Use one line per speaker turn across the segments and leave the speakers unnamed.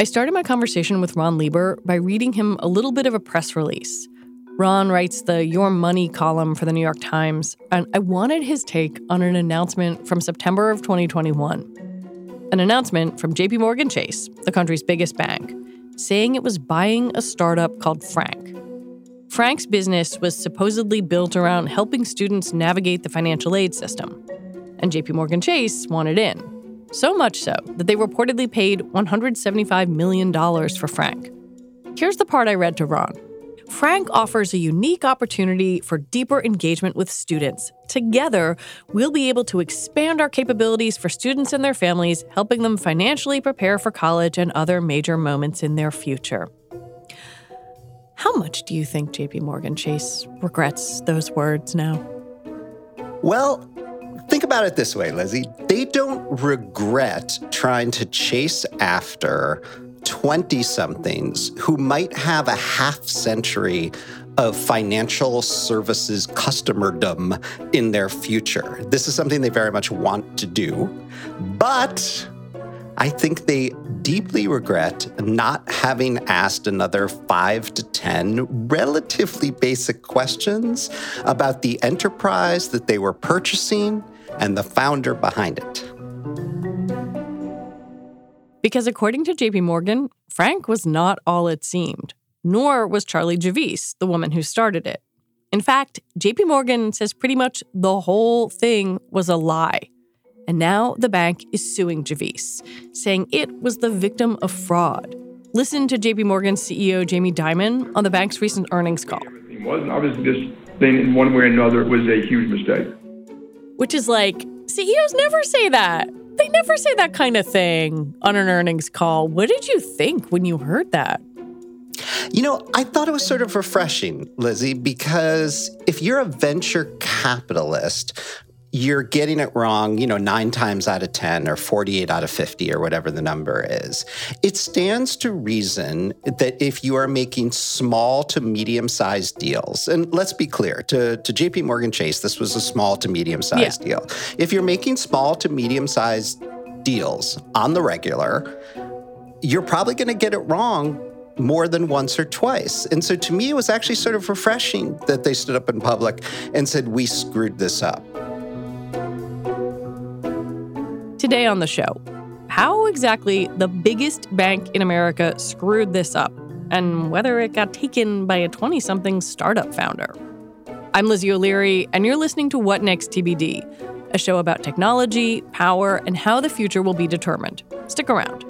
I started my conversation with Ron Lieber by reading him a little bit of a press release. Ron writes the Your Money column for the New York Times, and I wanted his take on an announcement from September of 2021. An announcement from JP Morgan Chase, the country's biggest bank, saying it was buying a startup called Frank. Frank's business was supposedly built around helping students navigate the financial aid system, and JP Morgan Chase wanted in. So much so that they reportedly paid $175 million for Frank. Here's the part I read to Ron. Frank offers a unique opportunity for deeper engagement with students. Together, we'll be able to expand our capabilities for students and their families, helping them financially prepare for college and other major moments in their future. How much do you think JP Morgan Chase regrets those words now?
Well, Think about it this way, Lizzie. They don't regret trying to chase after 20 somethings who might have a half century of financial services customerdom in their future. This is something they very much want to do. But I think they deeply regret not having asked another five to 10 relatively basic questions about the enterprise that they were purchasing and the founder behind it.
Because according to JP Morgan, Frank was not all it seemed, nor was Charlie Javice, the woman who started it. In fact, JP Morgan says pretty much the whole thing was a lie. And now the bank is suing Javice, saying it was the victim of fraud. Listen to JP Morgan's CEO Jamie Dimon on the bank's recent earnings call.
Everything was, and obviously this thing in one way or another was a huge mistake
which is like CEOs never say that. They never say that kind of thing on an earnings call. What did you think when you heard that?
You know, I thought it was sort of refreshing, Lizzie, because if you're a venture capitalist you're getting it wrong, you know, nine times out of 10 or 48 out of 50 or whatever the number is. It stands to reason that if you are making small to medium sized deals, and let's be clear, to, to JP Morgan Chase, this was a small to medium sized yeah. deal. If you're making small to medium sized deals on the regular, you're probably going to get it wrong more than once or twice. And so to me, it was actually sort of refreshing that they stood up in public and said, We screwed this up.
Today on the show, how exactly the biggest bank in America screwed this up and whether it got taken by a 20 something startup founder. I'm Lizzie O'Leary, and you're listening to What Next TBD, a show about technology, power, and how the future will be determined. Stick around.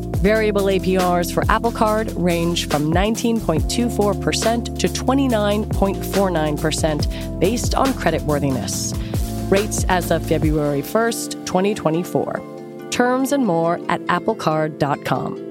Variable APRs for Apple Card range from 19.24% to 29.49% based on creditworthiness. Rates as of February 1st, 2024. Terms and more at applecard.com.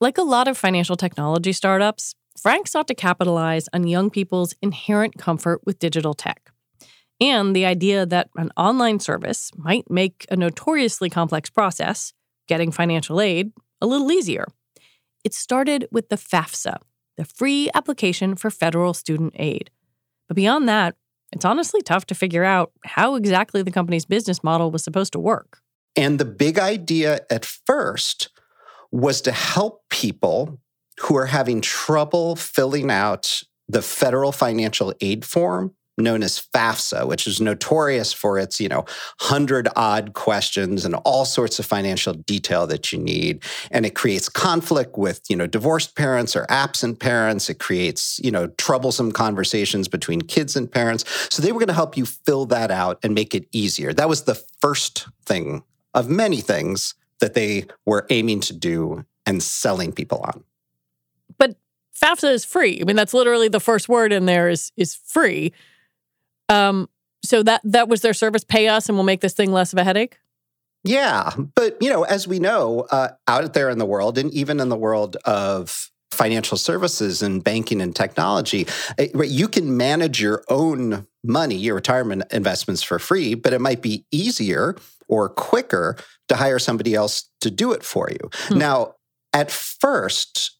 Like a lot of financial technology startups, Frank sought to capitalize on young people's inherent comfort with digital tech and the idea that an online service might make a notoriously complex process, getting financial aid, a little easier. It started with the FAFSA, the Free Application for Federal Student Aid. But beyond that, it's honestly tough to figure out how exactly the company's business model was supposed to work.
And the big idea at first was to help people who are having trouble filling out the federal financial aid form known as FAFSA, which is notorious for its, you know, hundred odd questions and all sorts of financial detail that you need. And it creates conflict with, you know, divorced parents or absent parents. It creates, you know, troublesome conversations between kids and parents. So they were going to help you fill that out and make it easier. That was the first thing of many things that they were aiming to do and selling people on.
But FAFSA is free. I mean, that's literally the first word in there is is free. Um, so that that was their service. Pay us, and we'll make this thing less of a headache.
Yeah, but you know, as we know, uh, out there in the world, and even in the world of financial services and banking and technology, eh, you can manage your own money, your retirement investments for free, but it might be easier or quicker to hire somebody else to do it for you. Hmm. Now, at first,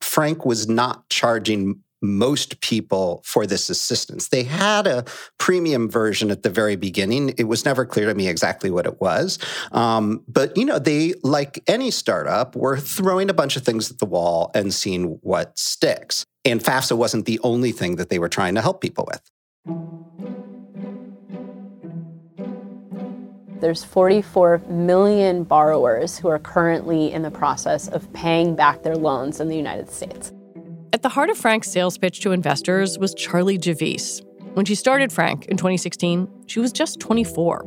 Frank was not charging most people for this assistance. They had a premium version at the very beginning. It was never clear to me exactly what it was. Um, but, you know, they, like any startup, were throwing a bunch of things at the wall and seeing what sticks. And FAFSA wasn't the only thing that they were trying to help people with.
There's 44 million borrowers who are currently in the process of paying back their loans in the United States.
At the heart of Frank's sales pitch to investors was Charlie Javice. When she started Frank in 2016, she was just 24.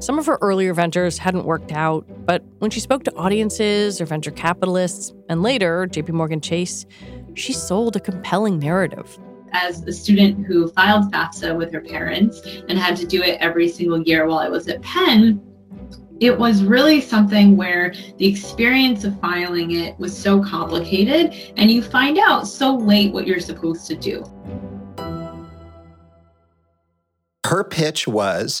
Some of her earlier ventures hadn't worked out, but when she spoke to audiences or venture capitalists, and later JP Morgan Chase, she sold a compelling narrative.
As a student who filed FAFSA with her parents and had to do it every single year while I was at Penn, it was really something where the experience of filing it was so complicated and you find out so late what you're supposed to do.
Her pitch was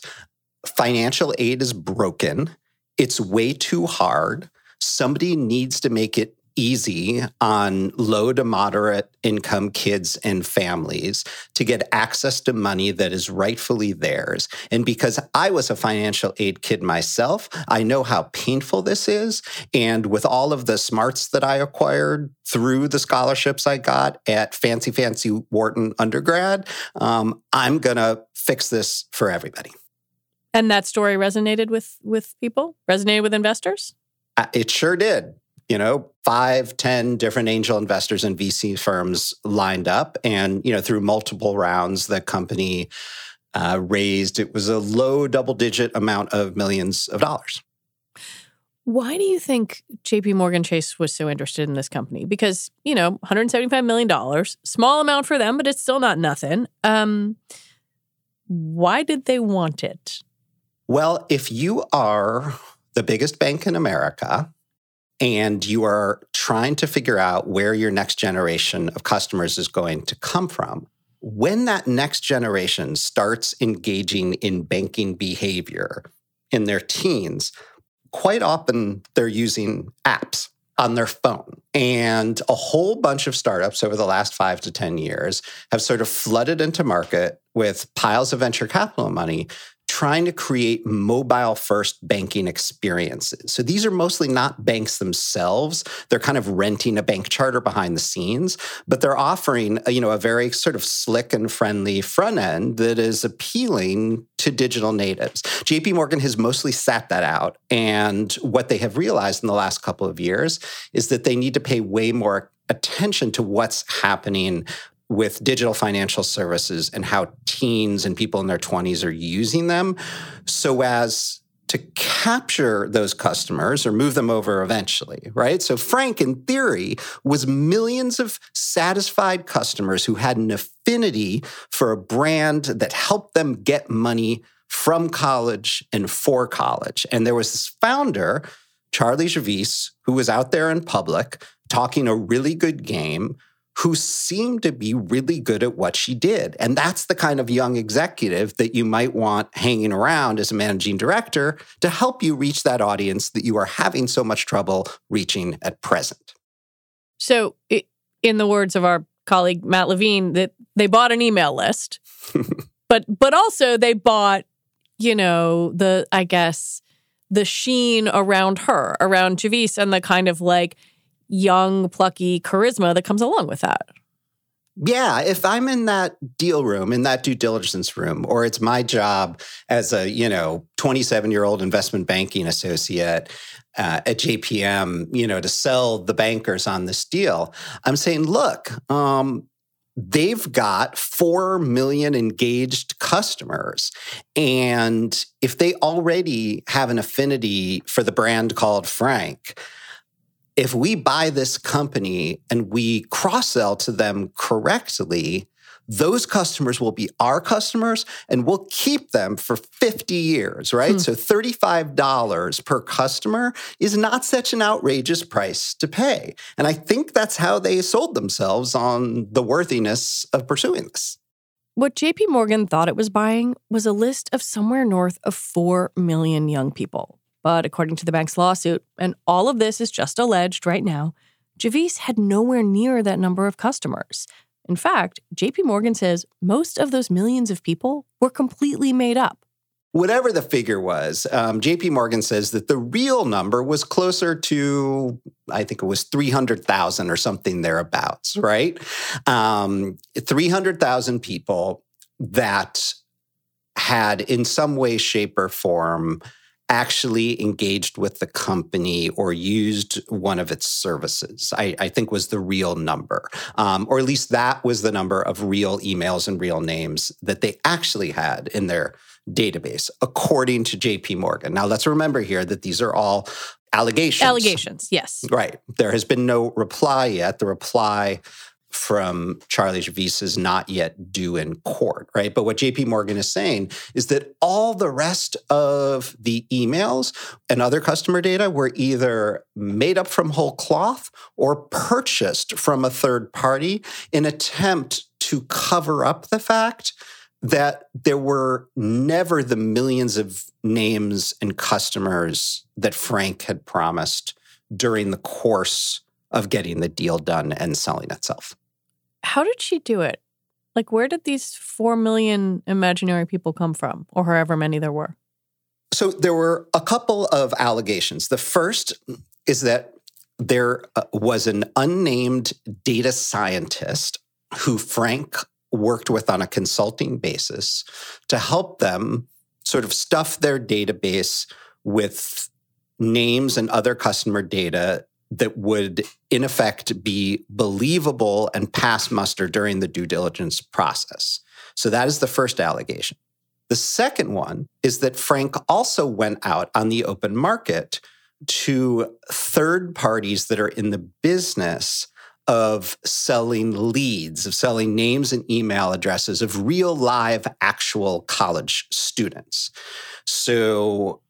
financial aid is broken, it's way too hard. Somebody needs to make it easy on low to moderate income kids and families to get access to money that is rightfully theirs. And because I was a financial aid kid myself, I know how painful this is. And with all of the smarts that I acquired through the scholarships I got at fancy, fancy Wharton undergrad, um, I'm going to fix this for everybody.
And that story resonated with with people, resonated with investors?
Uh, it sure did you know, five, ten different angel investors and VC firms lined up. And, you know, through multiple rounds, the company uh, raised, it was a low double digit amount of millions of dollars.
Why do you think JP Morgan Chase was so interested in this company? Because, you know, $175 million, small amount for them, but it's still not nothing. Um, why did they want it?
Well, if you are the biggest bank in America, and you are trying to figure out where your next generation of customers is going to come from. When that next generation starts engaging in banking behavior in their teens, quite often they're using apps on their phone. And a whole bunch of startups over the last five to 10 years have sort of flooded into market with piles of venture capital money trying to create mobile first banking experiences. So these are mostly not banks themselves. They're kind of renting a bank charter behind the scenes, but they're offering, a, you know, a very sort of slick and friendly front end that is appealing to digital natives. JP Morgan has mostly sat that out and what they have realized in the last couple of years is that they need to pay way more attention to what's happening with digital financial services and how teens and people in their 20s are using them so as to capture those customers or move them over eventually, right? So Frank, in theory, was millions of satisfied customers who had an affinity for a brand that helped them get money from college and for college. And there was this founder, Charlie Javice, who was out there in public talking a really good game who seemed to be really good at what she did. And that's the kind of young executive that you might want hanging around as a managing director to help you reach that audience that you are having so much trouble reaching at present.
So, in the words of our colleague Matt Levine, that they bought an email list, but but also they bought, you know, the I guess the sheen around her, around Javice, and the kind of like young, plucky charisma that comes along with that.
Yeah, if I'm in that deal room, in that due diligence room, or it's my job as a, you know, 27 year old investment banking associate uh, at JPM, you know, to sell the bankers on this deal, I'm saying, look, um, they've got 4 million engaged customers. And if they already have an affinity for the brand called Frank, if we buy this company and we cross sell to them correctly, those customers will be our customers and we'll keep them for 50 years, right? Hmm. So $35 per customer is not such an outrageous price to pay. And I think that's how they sold themselves on the worthiness of pursuing this.
What JP Morgan thought it was buying was a list of somewhere north of 4 million young people. But according to the bank's lawsuit, and all of this is just alleged right now, Javice had nowhere near that number of customers. In fact, JP Morgan says most of those millions of people were completely made up.
Whatever the figure was, um, JP Morgan says that the real number was closer to, I think it was 300,000 or something thereabouts, right? Um, 300,000 people that had, in some way, shape, or form, actually engaged with the company or used one of its services, I, I think was the real number. Um, or at least that was the number of real emails and real names that they actually had in their database, according to JP Morgan. Now, let's remember here that these are all allegations.
Allegations, yes.
Right. There has been no reply yet. The reply from Charlie Javice is not yet due in court, right? But what JP Morgan is saying is that all the rest of the emails and other customer data were either made up from whole cloth or purchased from a third party in attempt to cover up the fact that there were never the millions of names and customers that Frank had promised during the course of getting the deal done and selling itself.
How did she do it? Like, where did these 4 million imaginary people come from, or however many there were?
So, there were a couple of allegations. The first is that there uh, was an unnamed data scientist who Frank worked with on a consulting basis to help them sort of stuff their database with names and other customer data that would, in effect, be believable and pass muster during the due diligence process. So that is the first allegation. The second one is that Frank also went out on the open market to third parties that are in the business of selling leads, of selling names and email addresses of real live actual college students. So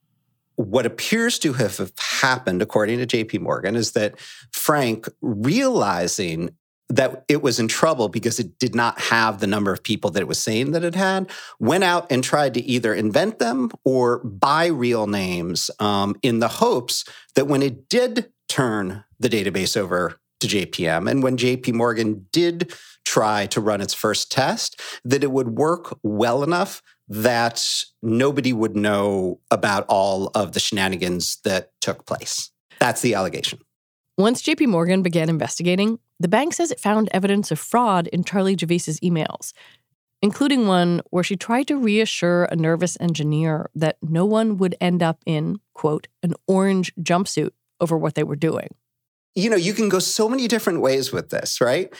what appears to have happened, according to JP Morgan, is that Frank, realizing that it was in trouble because it did not have the number of people that it was saying that it had, went out and tried to either invent them or buy real names um, in the hopes that when it did turn the database over to JPM and when JP Morgan did try to run its first test, that it would work well enough that nobody would know about all of the shenanigans that took place. That's the allegation.
Once JP Morgan began investigating, the bank says it found evidence of fraud in Charlie Javice's emails, including one where she tried to reassure a nervous engineer that no one would end up in, quote, an orange jumpsuit over what they were doing.
You know, you can go so many different ways with this, right?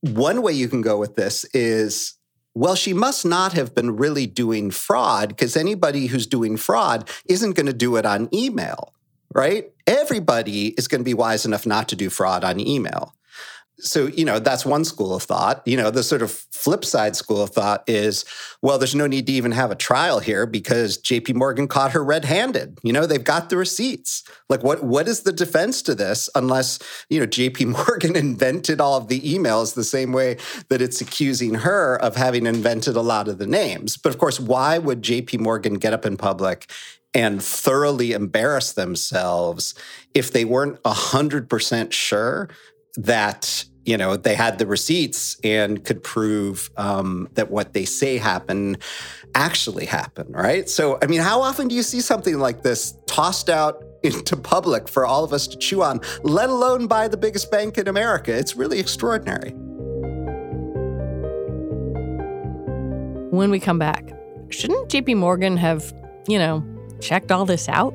One way you can go with this is well, she must not have been really doing fraud because anybody who's doing fraud isn't going to do it on email, right? Everybody is going to be wise enough not to do fraud on email. So, you know, that's one school of thought. You know, the sort of flip side school of thought is, well, there's no need to even have a trial here because JP Morgan caught her red-handed. You know, they've got the receipts. Like what what is the defense to this unless, you know, JP Morgan invented all of the emails the same way that it's accusing her of having invented a lot of the names. But of course, why would JP Morgan get up in public and thoroughly embarrass themselves if they weren't 100% sure that you know they had the receipts and could prove um, that what they say happened actually happened right? So i mean how often do you see something like this tossed out into public for all of us to chew on let alone by the biggest bank in america? It's really extraordinary.
When we come back shouldn't jp morgan have you know checked all this out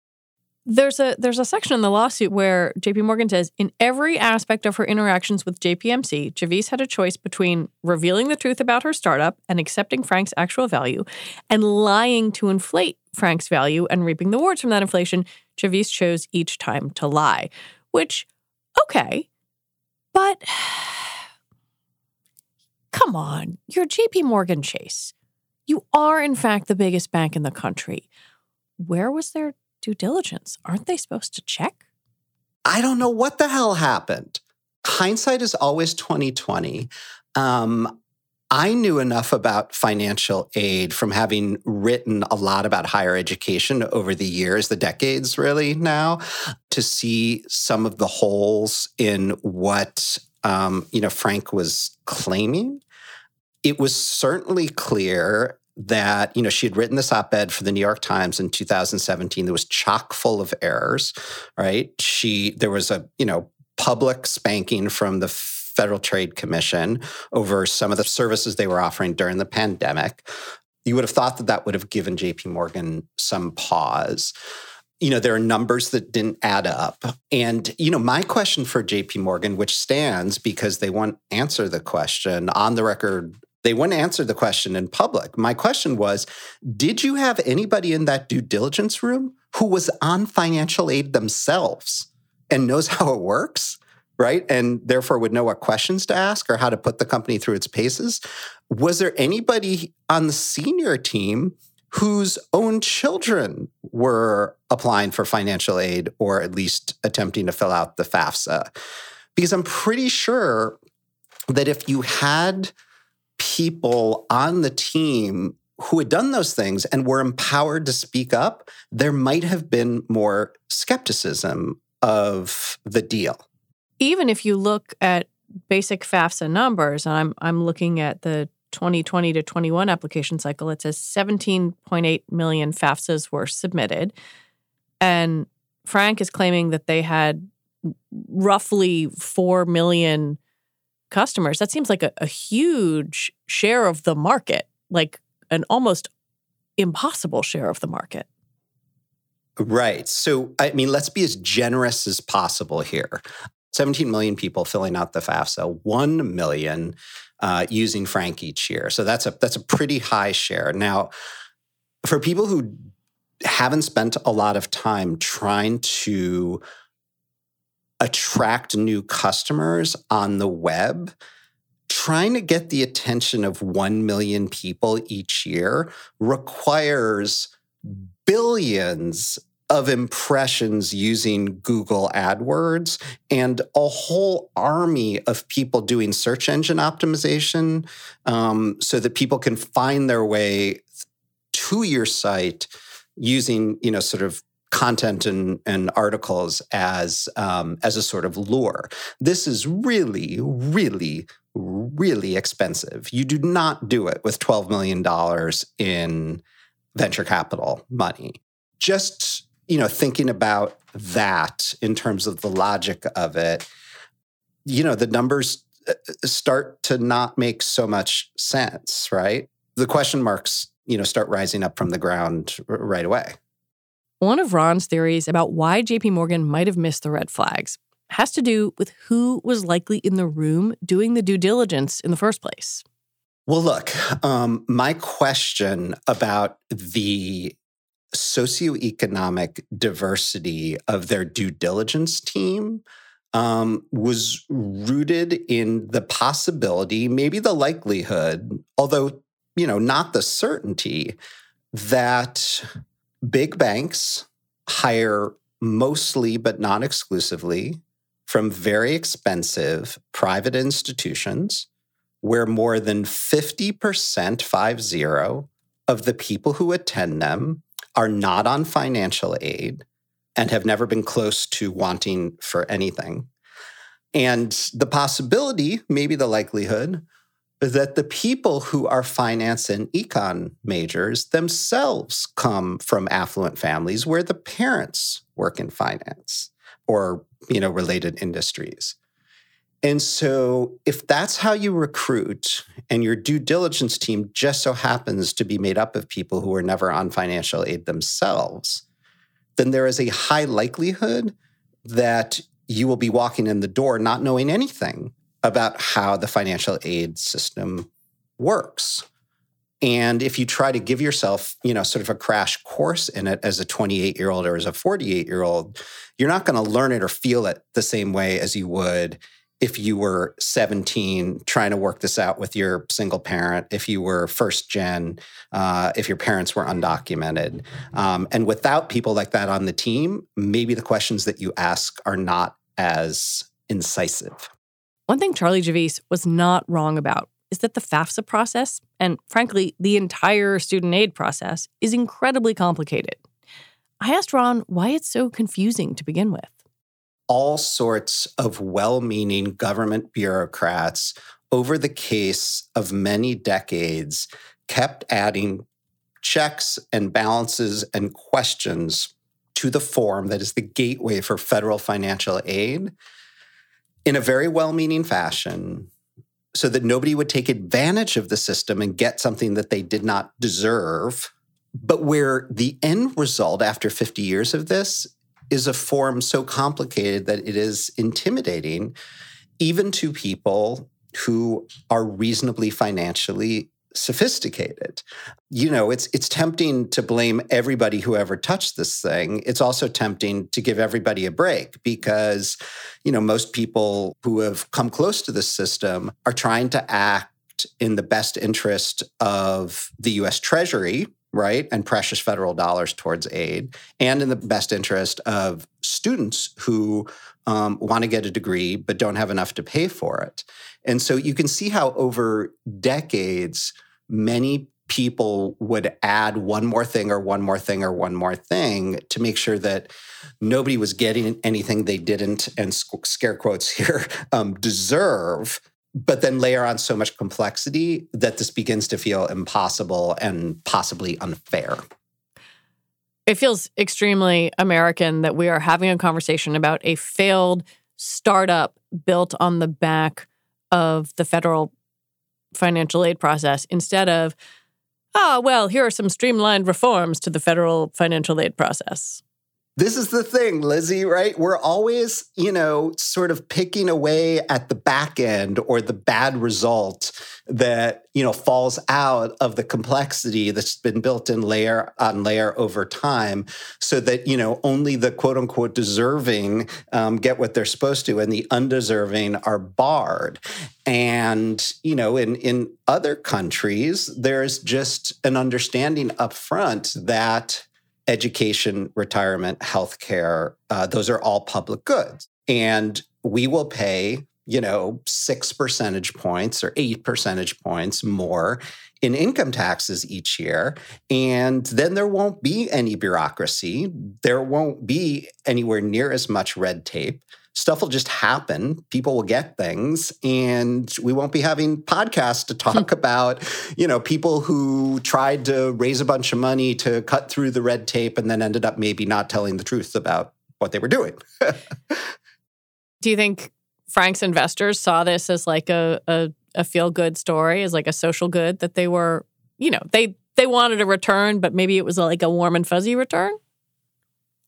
There's a there's a section in the lawsuit where JP Morgan says in every aspect of her interactions with JPMC, Javice had a choice between revealing the truth about her startup and accepting Frank's actual value and lying to inflate Frank's value and reaping the rewards from that inflation. Javice chose each time to lie, which okay. But come on, you're JP Morgan Chase. You are in fact the biggest bank in the country. Where was their due diligence. Aren't they supposed to check?
I don't know what the hell happened. Hindsight is always 2020. Um, I knew enough about financial aid from having written a lot about higher education over the years, the decades really now, to see some of the holes in what um, you know Frank was claiming. It was certainly clear that you know she had written this op-ed for the New York Times in 2017 that was chock full of errors right? She there was a you know public spanking from the Federal Trade Commission over some of the services they were offering during the pandemic. You would have thought that that would have given JP Morgan some pause. You know there are numbers that didn't add up. And you know my question for JP Morgan which stands because they won't answer the question on the record they wouldn't answer the question in public. My question was Did you have anybody in that due diligence room who was on financial aid themselves and knows how it works? Right. And therefore would know what questions to ask or how to put the company through its paces. Was there anybody on the senior team whose own children were applying for financial aid or at least attempting to fill out the FAFSA? Because I'm pretty sure that if you had people on the team who had done those things and were empowered to speak up, there might have been more skepticism of the deal.
Even if you look at basic FAFSA numbers, and I'm I'm looking at the 2020 to 21 application cycle, it says 17.8 million FAFSAs were submitted. And Frank is claiming that they had roughly 4 million customers. That seems like a, a huge share of the market, like an almost impossible share of the market.
Right. So, I mean, let's be as generous as possible here. 17 million people filling out the FAFSA, 1 million uh, using Frank each year. So that's a that's a pretty high share. Now, for people who haven't spent a lot of time trying to attract new customers on the web, trying to get the attention of 1 million people each year requires billions of impressions using Google AdWords and a whole army of people doing search engine optimization um, so that people can find their way to your site using, you know, sort of content and, and articles as um, as a sort of lure. This is really, really, really expensive. You do not do it with $12 million in venture capital money. Just you know, thinking about that in terms of the logic of it, you know, the numbers uh, uh, start to not make so much sense, right? The question marks, you know, start rising up from the ground right away.
One of Ron's theories about why JP Morgan might have missed the red flags has to do with who was likely in the room doing the due diligence in the first place.
Well, look, um, my question about the socioeconomic diversity of their due diligence team um, was rooted in the possibility, maybe the likelihood, although you know not the certainty, that big banks hire mostly but not exclusively from very expensive private institutions where more than 50% five zero of the people who attend them are not on financial aid and have never been close to wanting for anything. And the possibility, maybe the likelihood, that the people who are finance and econ majors themselves come from affluent families where the parents work in finance or you know related industries. And so, if that's how you recruit, and your due diligence team just so happens to be made up of people who are never on financial aid themselves, then there is a high likelihood that you will be walking in the door not knowing anything about how the financial aid system works. And if you try to give yourself, you know, sort of a crash course in it as a 28 year old or as a 48 year old, you're not going to learn it or feel it the same way as you would if you were 17 trying to work this out with your single parent, if you were first gen, uh, if your parents were undocumented. Um, and without people like that on the team, maybe the questions that you ask are not as incisive.
One thing Charlie Javice was not wrong about is that the FAFSA process, and frankly, the entire student aid process, is incredibly complicated. I asked Ron why it's so confusing to begin with
all sorts of well meaning government bureaucrats over the case of many decades kept adding checks and balances and questions to the form that is the gateway for federal financial aid in a very well meaning fashion so that nobody would take advantage of the system and get something that they did not deserve. But where the end result after 50 years of this is a form so complicated that it is intimidating, even to people who are reasonably financially sophisticated. You know, it's it's tempting to blame everybody who ever touched this thing. It's also tempting to give everybody a break because, you know, most people who have come close to the system are trying to act in the best interest of the US Treasury, right? And precious federal dollars towards aid, and in the best interest of students who um, want to get a degree but don't have enough to pay for it. And so you can see how over decades, many people would add one more thing or one more thing or one more thing to make sure that nobody was getting anything they didn't, and scare quotes here, um, deserve but then layer on so much complexity that this begins to feel impossible and possibly unfair.
It feels extremely American that we are having a conversation about a failed startup built on the back of the federal financial aid process instead of, ah, oh, well, here are some streamlined reforms to the federal financial aid process.
This is the thing, Lizzie, right? We're always, you know, sort of picking away at the back end or the bad result that, you know, falls out of the complexity that's been built in layer on layer over time so that, you know, only the quote unquote deserving um, get what they're supposed to and the undeserving are barred. And, you know, in, in other countries, there's just an understanding up front that education, retirement, healthcare, uh, those are all public goods. And we will pay, you know, six percentage points or eight percentage points more in income taxes each year. And then there won't be any bureaucracy. There won't be anywhere near as much red tape stuff will just happen. People will get things, and we won't be having podcasts to talk about, you know, people who tried to raise a bunch of money to cut through the red tape and then ended up maybe not telling the truth about what they were doing.
Do you think Frank's investors saw this as like a, a, a feel good story, as like a social good that they were, you know, they they wanted a return, but maybe it was like a warm and fuzzy return?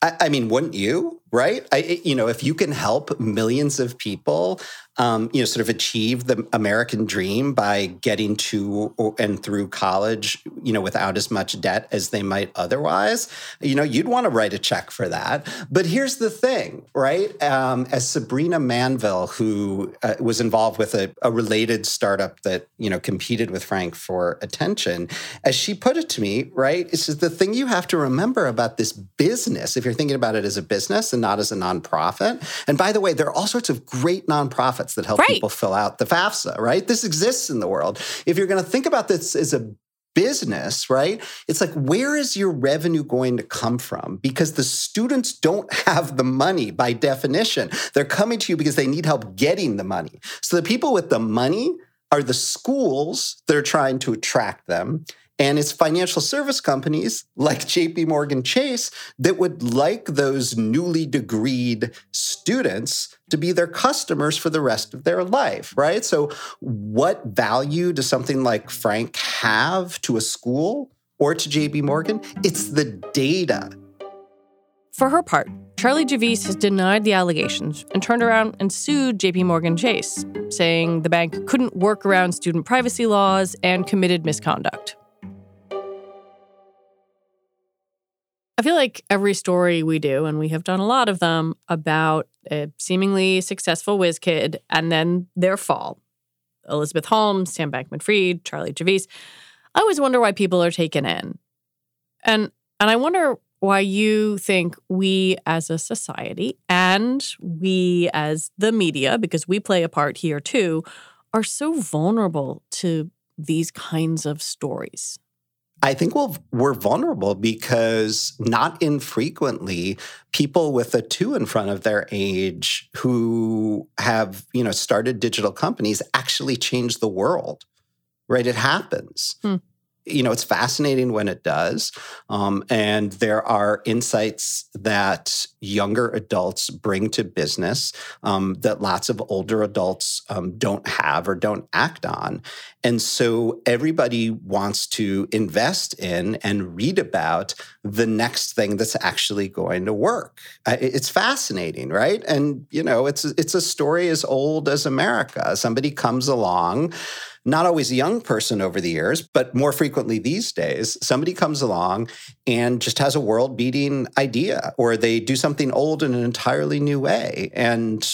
I, I mean, wouldn't you? Right? I, you know, if you can help millions of people um, you know, sort of achieve the American dream by getting to and through college, you know, without as much debt as they might otherwise, you know, you'd want to write a check for that. But here's the thing, right? Um, as Sabrina Manville, who uh, was involved with a, a related startup that, you know, competed with Frank for attention, as she put it to me, right? It's the thing you have to remember about this business, if you're thinking about it as a business and not as a nonprofit. And by the way, there are all sorts of great nonprofits that help right. people fill out the FAFSA, right? This exists in the world. If you're going to think about this as a business, right? It's like, where is your revenue going to come from? Because the students don't have the money by definition. They're coming to you because they need help getting the money. So the people with the money are the schools that are trying to attract them. And it's financial service companies like JP Morgan Chase that would like those newly degreed students to be their customers for the rest of their life, right? So, what value does something like Frank have to a school or to JP Morgan? It's the data.
For her part, Charlie Javice has denied the allegations and turned around and sued JP Morgan Chase, saying the bank couldn't work around student privacy laws and committed misconduct. I feel like every story we do, and we have done a lot of them about a seemingly successful whiz kid and then their fall. Elizabeth Holmes, Sam Bankman Fried, Charlie Javice. I always wonder why people are taken in. And and I wonder why you think we as a society and we as the media, because we play a part here too, are so vulnerable to these kinds of stories.
I think we'll, we're vulnerable because not infrequently people with a two in front of their age who have, you know, started digital companies actually change the world, right? It happens. Hmm you know, it's fascinating when it does. Um, and there are insights that younger adults bring to business um, that lots of older adults um, don't have or don't act on. And so everybody wants to invest in and read about the next thing that's actually going to work. It's fascinating, right? And, you know, it's, it's a story as old as America. Somebody comes along not always a young person over the years, but more frequently these days, somebody comes along and just has a world beating idea, or they do something old in an entirely new way. And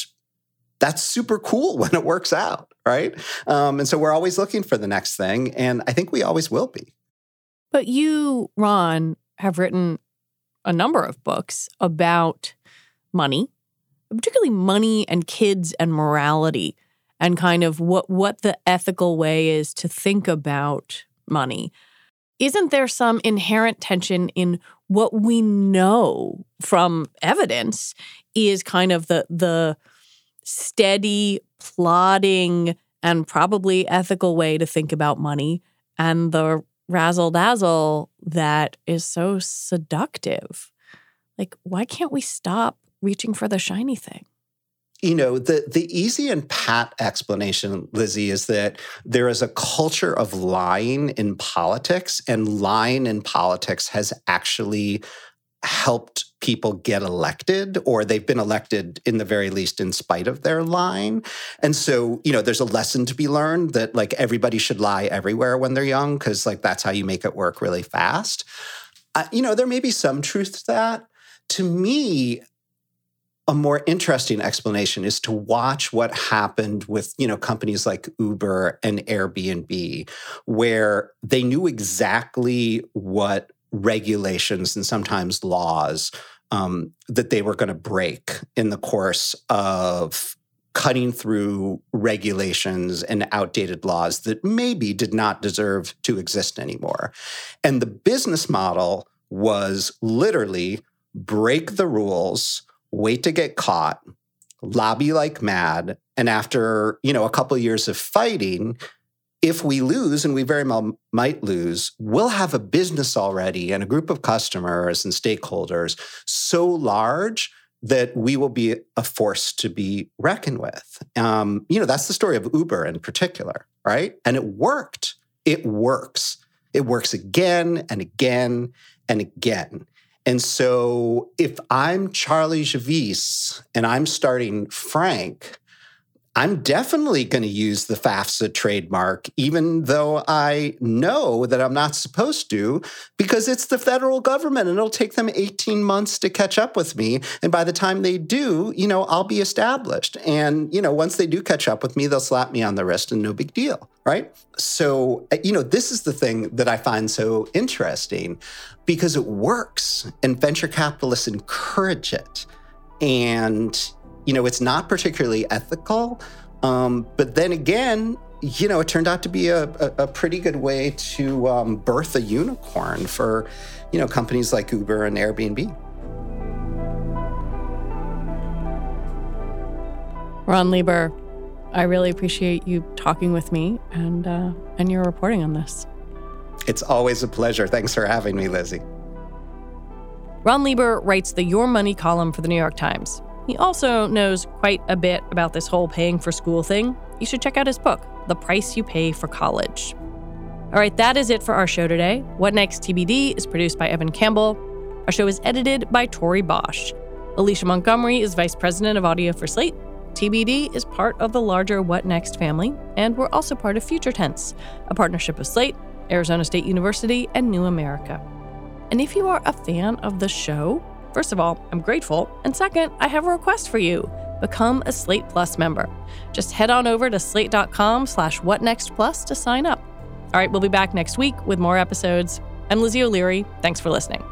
that's super cool when it works out, right? Um, and so we're always looking for the next thing. And I think we always will be.
But you, Ron, have written a number of books about money, particularly money and kids and morality and kind of what what the ethical way is to think about money. Isn't there some inherent tension in what we know from evidence is kind of the the steady, plodding, and probably ethical way to think about money and the razzle dazzle that is so seductive? Like, why can't we stop reaching for the shiny thing?
You know the the easy and pat explanation lizzie is that there is a culture of lying in politics and lying in politics has actually helped people get elected or they've been elected in the very least in spite of their line. And so, you know, there's a lesson to be learned that like everybody should lie everywhere when they're young because like that's how you make it work really fast. Uh, you know, there may be some truth to that. To me, a more interesting explanation is to watch what happened with you know companies like Uber and Airbnb where they knew exactly what regulations and sometimes laws um, that they were going to break in the course of cutting through regulations and outdated laws that maybe did not deserve to exist anymore. And the business model was literally break the rules wait to get caught, lobby like mad, and after, you know, a couple years of fighting, if we lose, and we very well might lose, we'll have a business already and a group of customers and stakeholders so large that we will be a force to be reckoned with. Um, you know, that's the story of Uber in particular, right? And it worked. It works. It works again and again and again. And so if I'm Charlie Javice and I'm starting Frank, I'm definitely going to use the FAFSA trademark, even though I know that I'm not supposed to, because it's the federal government and it'll take them 18 months to catch up with me. And by the time they do, you know, I'll be established. And, you know, once they do catch up with me, they'll slap me on the wrist and no big deal. Right. So, uh, you know, this is the thing that I find so interesting because it works and venture capitalists encourage it. And, you know, it's not particularly ethical. Um, but then again, you know, it turned out to be a, a, a pretty good way to um, birth a unicorn for, you know, companies like Uber and Airbnb.
Ron Lieber, I really appreciate you talking with me and uh, and your reporting on this.
It's always a pleasure. Thanks for having me, Lizzie.
Ron Lieber writes the Your Money column for the New York Times. He also knows quite a bit about this whole paying for school thing. You should check out his book, The Price You Pay for College. All right, that is it for our show today. What Next TBD is produced by Evan Campbell. Our show is edited by Tori Bosch. Alicia Montgomery is vice president of audio for Slate. TBD is part of the larger What Next family, and we're also part of Future Tense, a partnership of Slate, Arizona State University, and New America. And if you are a fan of the show, First of all, I'm grateful. And second, I have a request for you. Become a Slate Plus member. Just head on over to slate.com slash whatnextplus to sign up. All right, we'll be back next week with more episodes. I'm Lizzie O'Leary. Thanks for listening.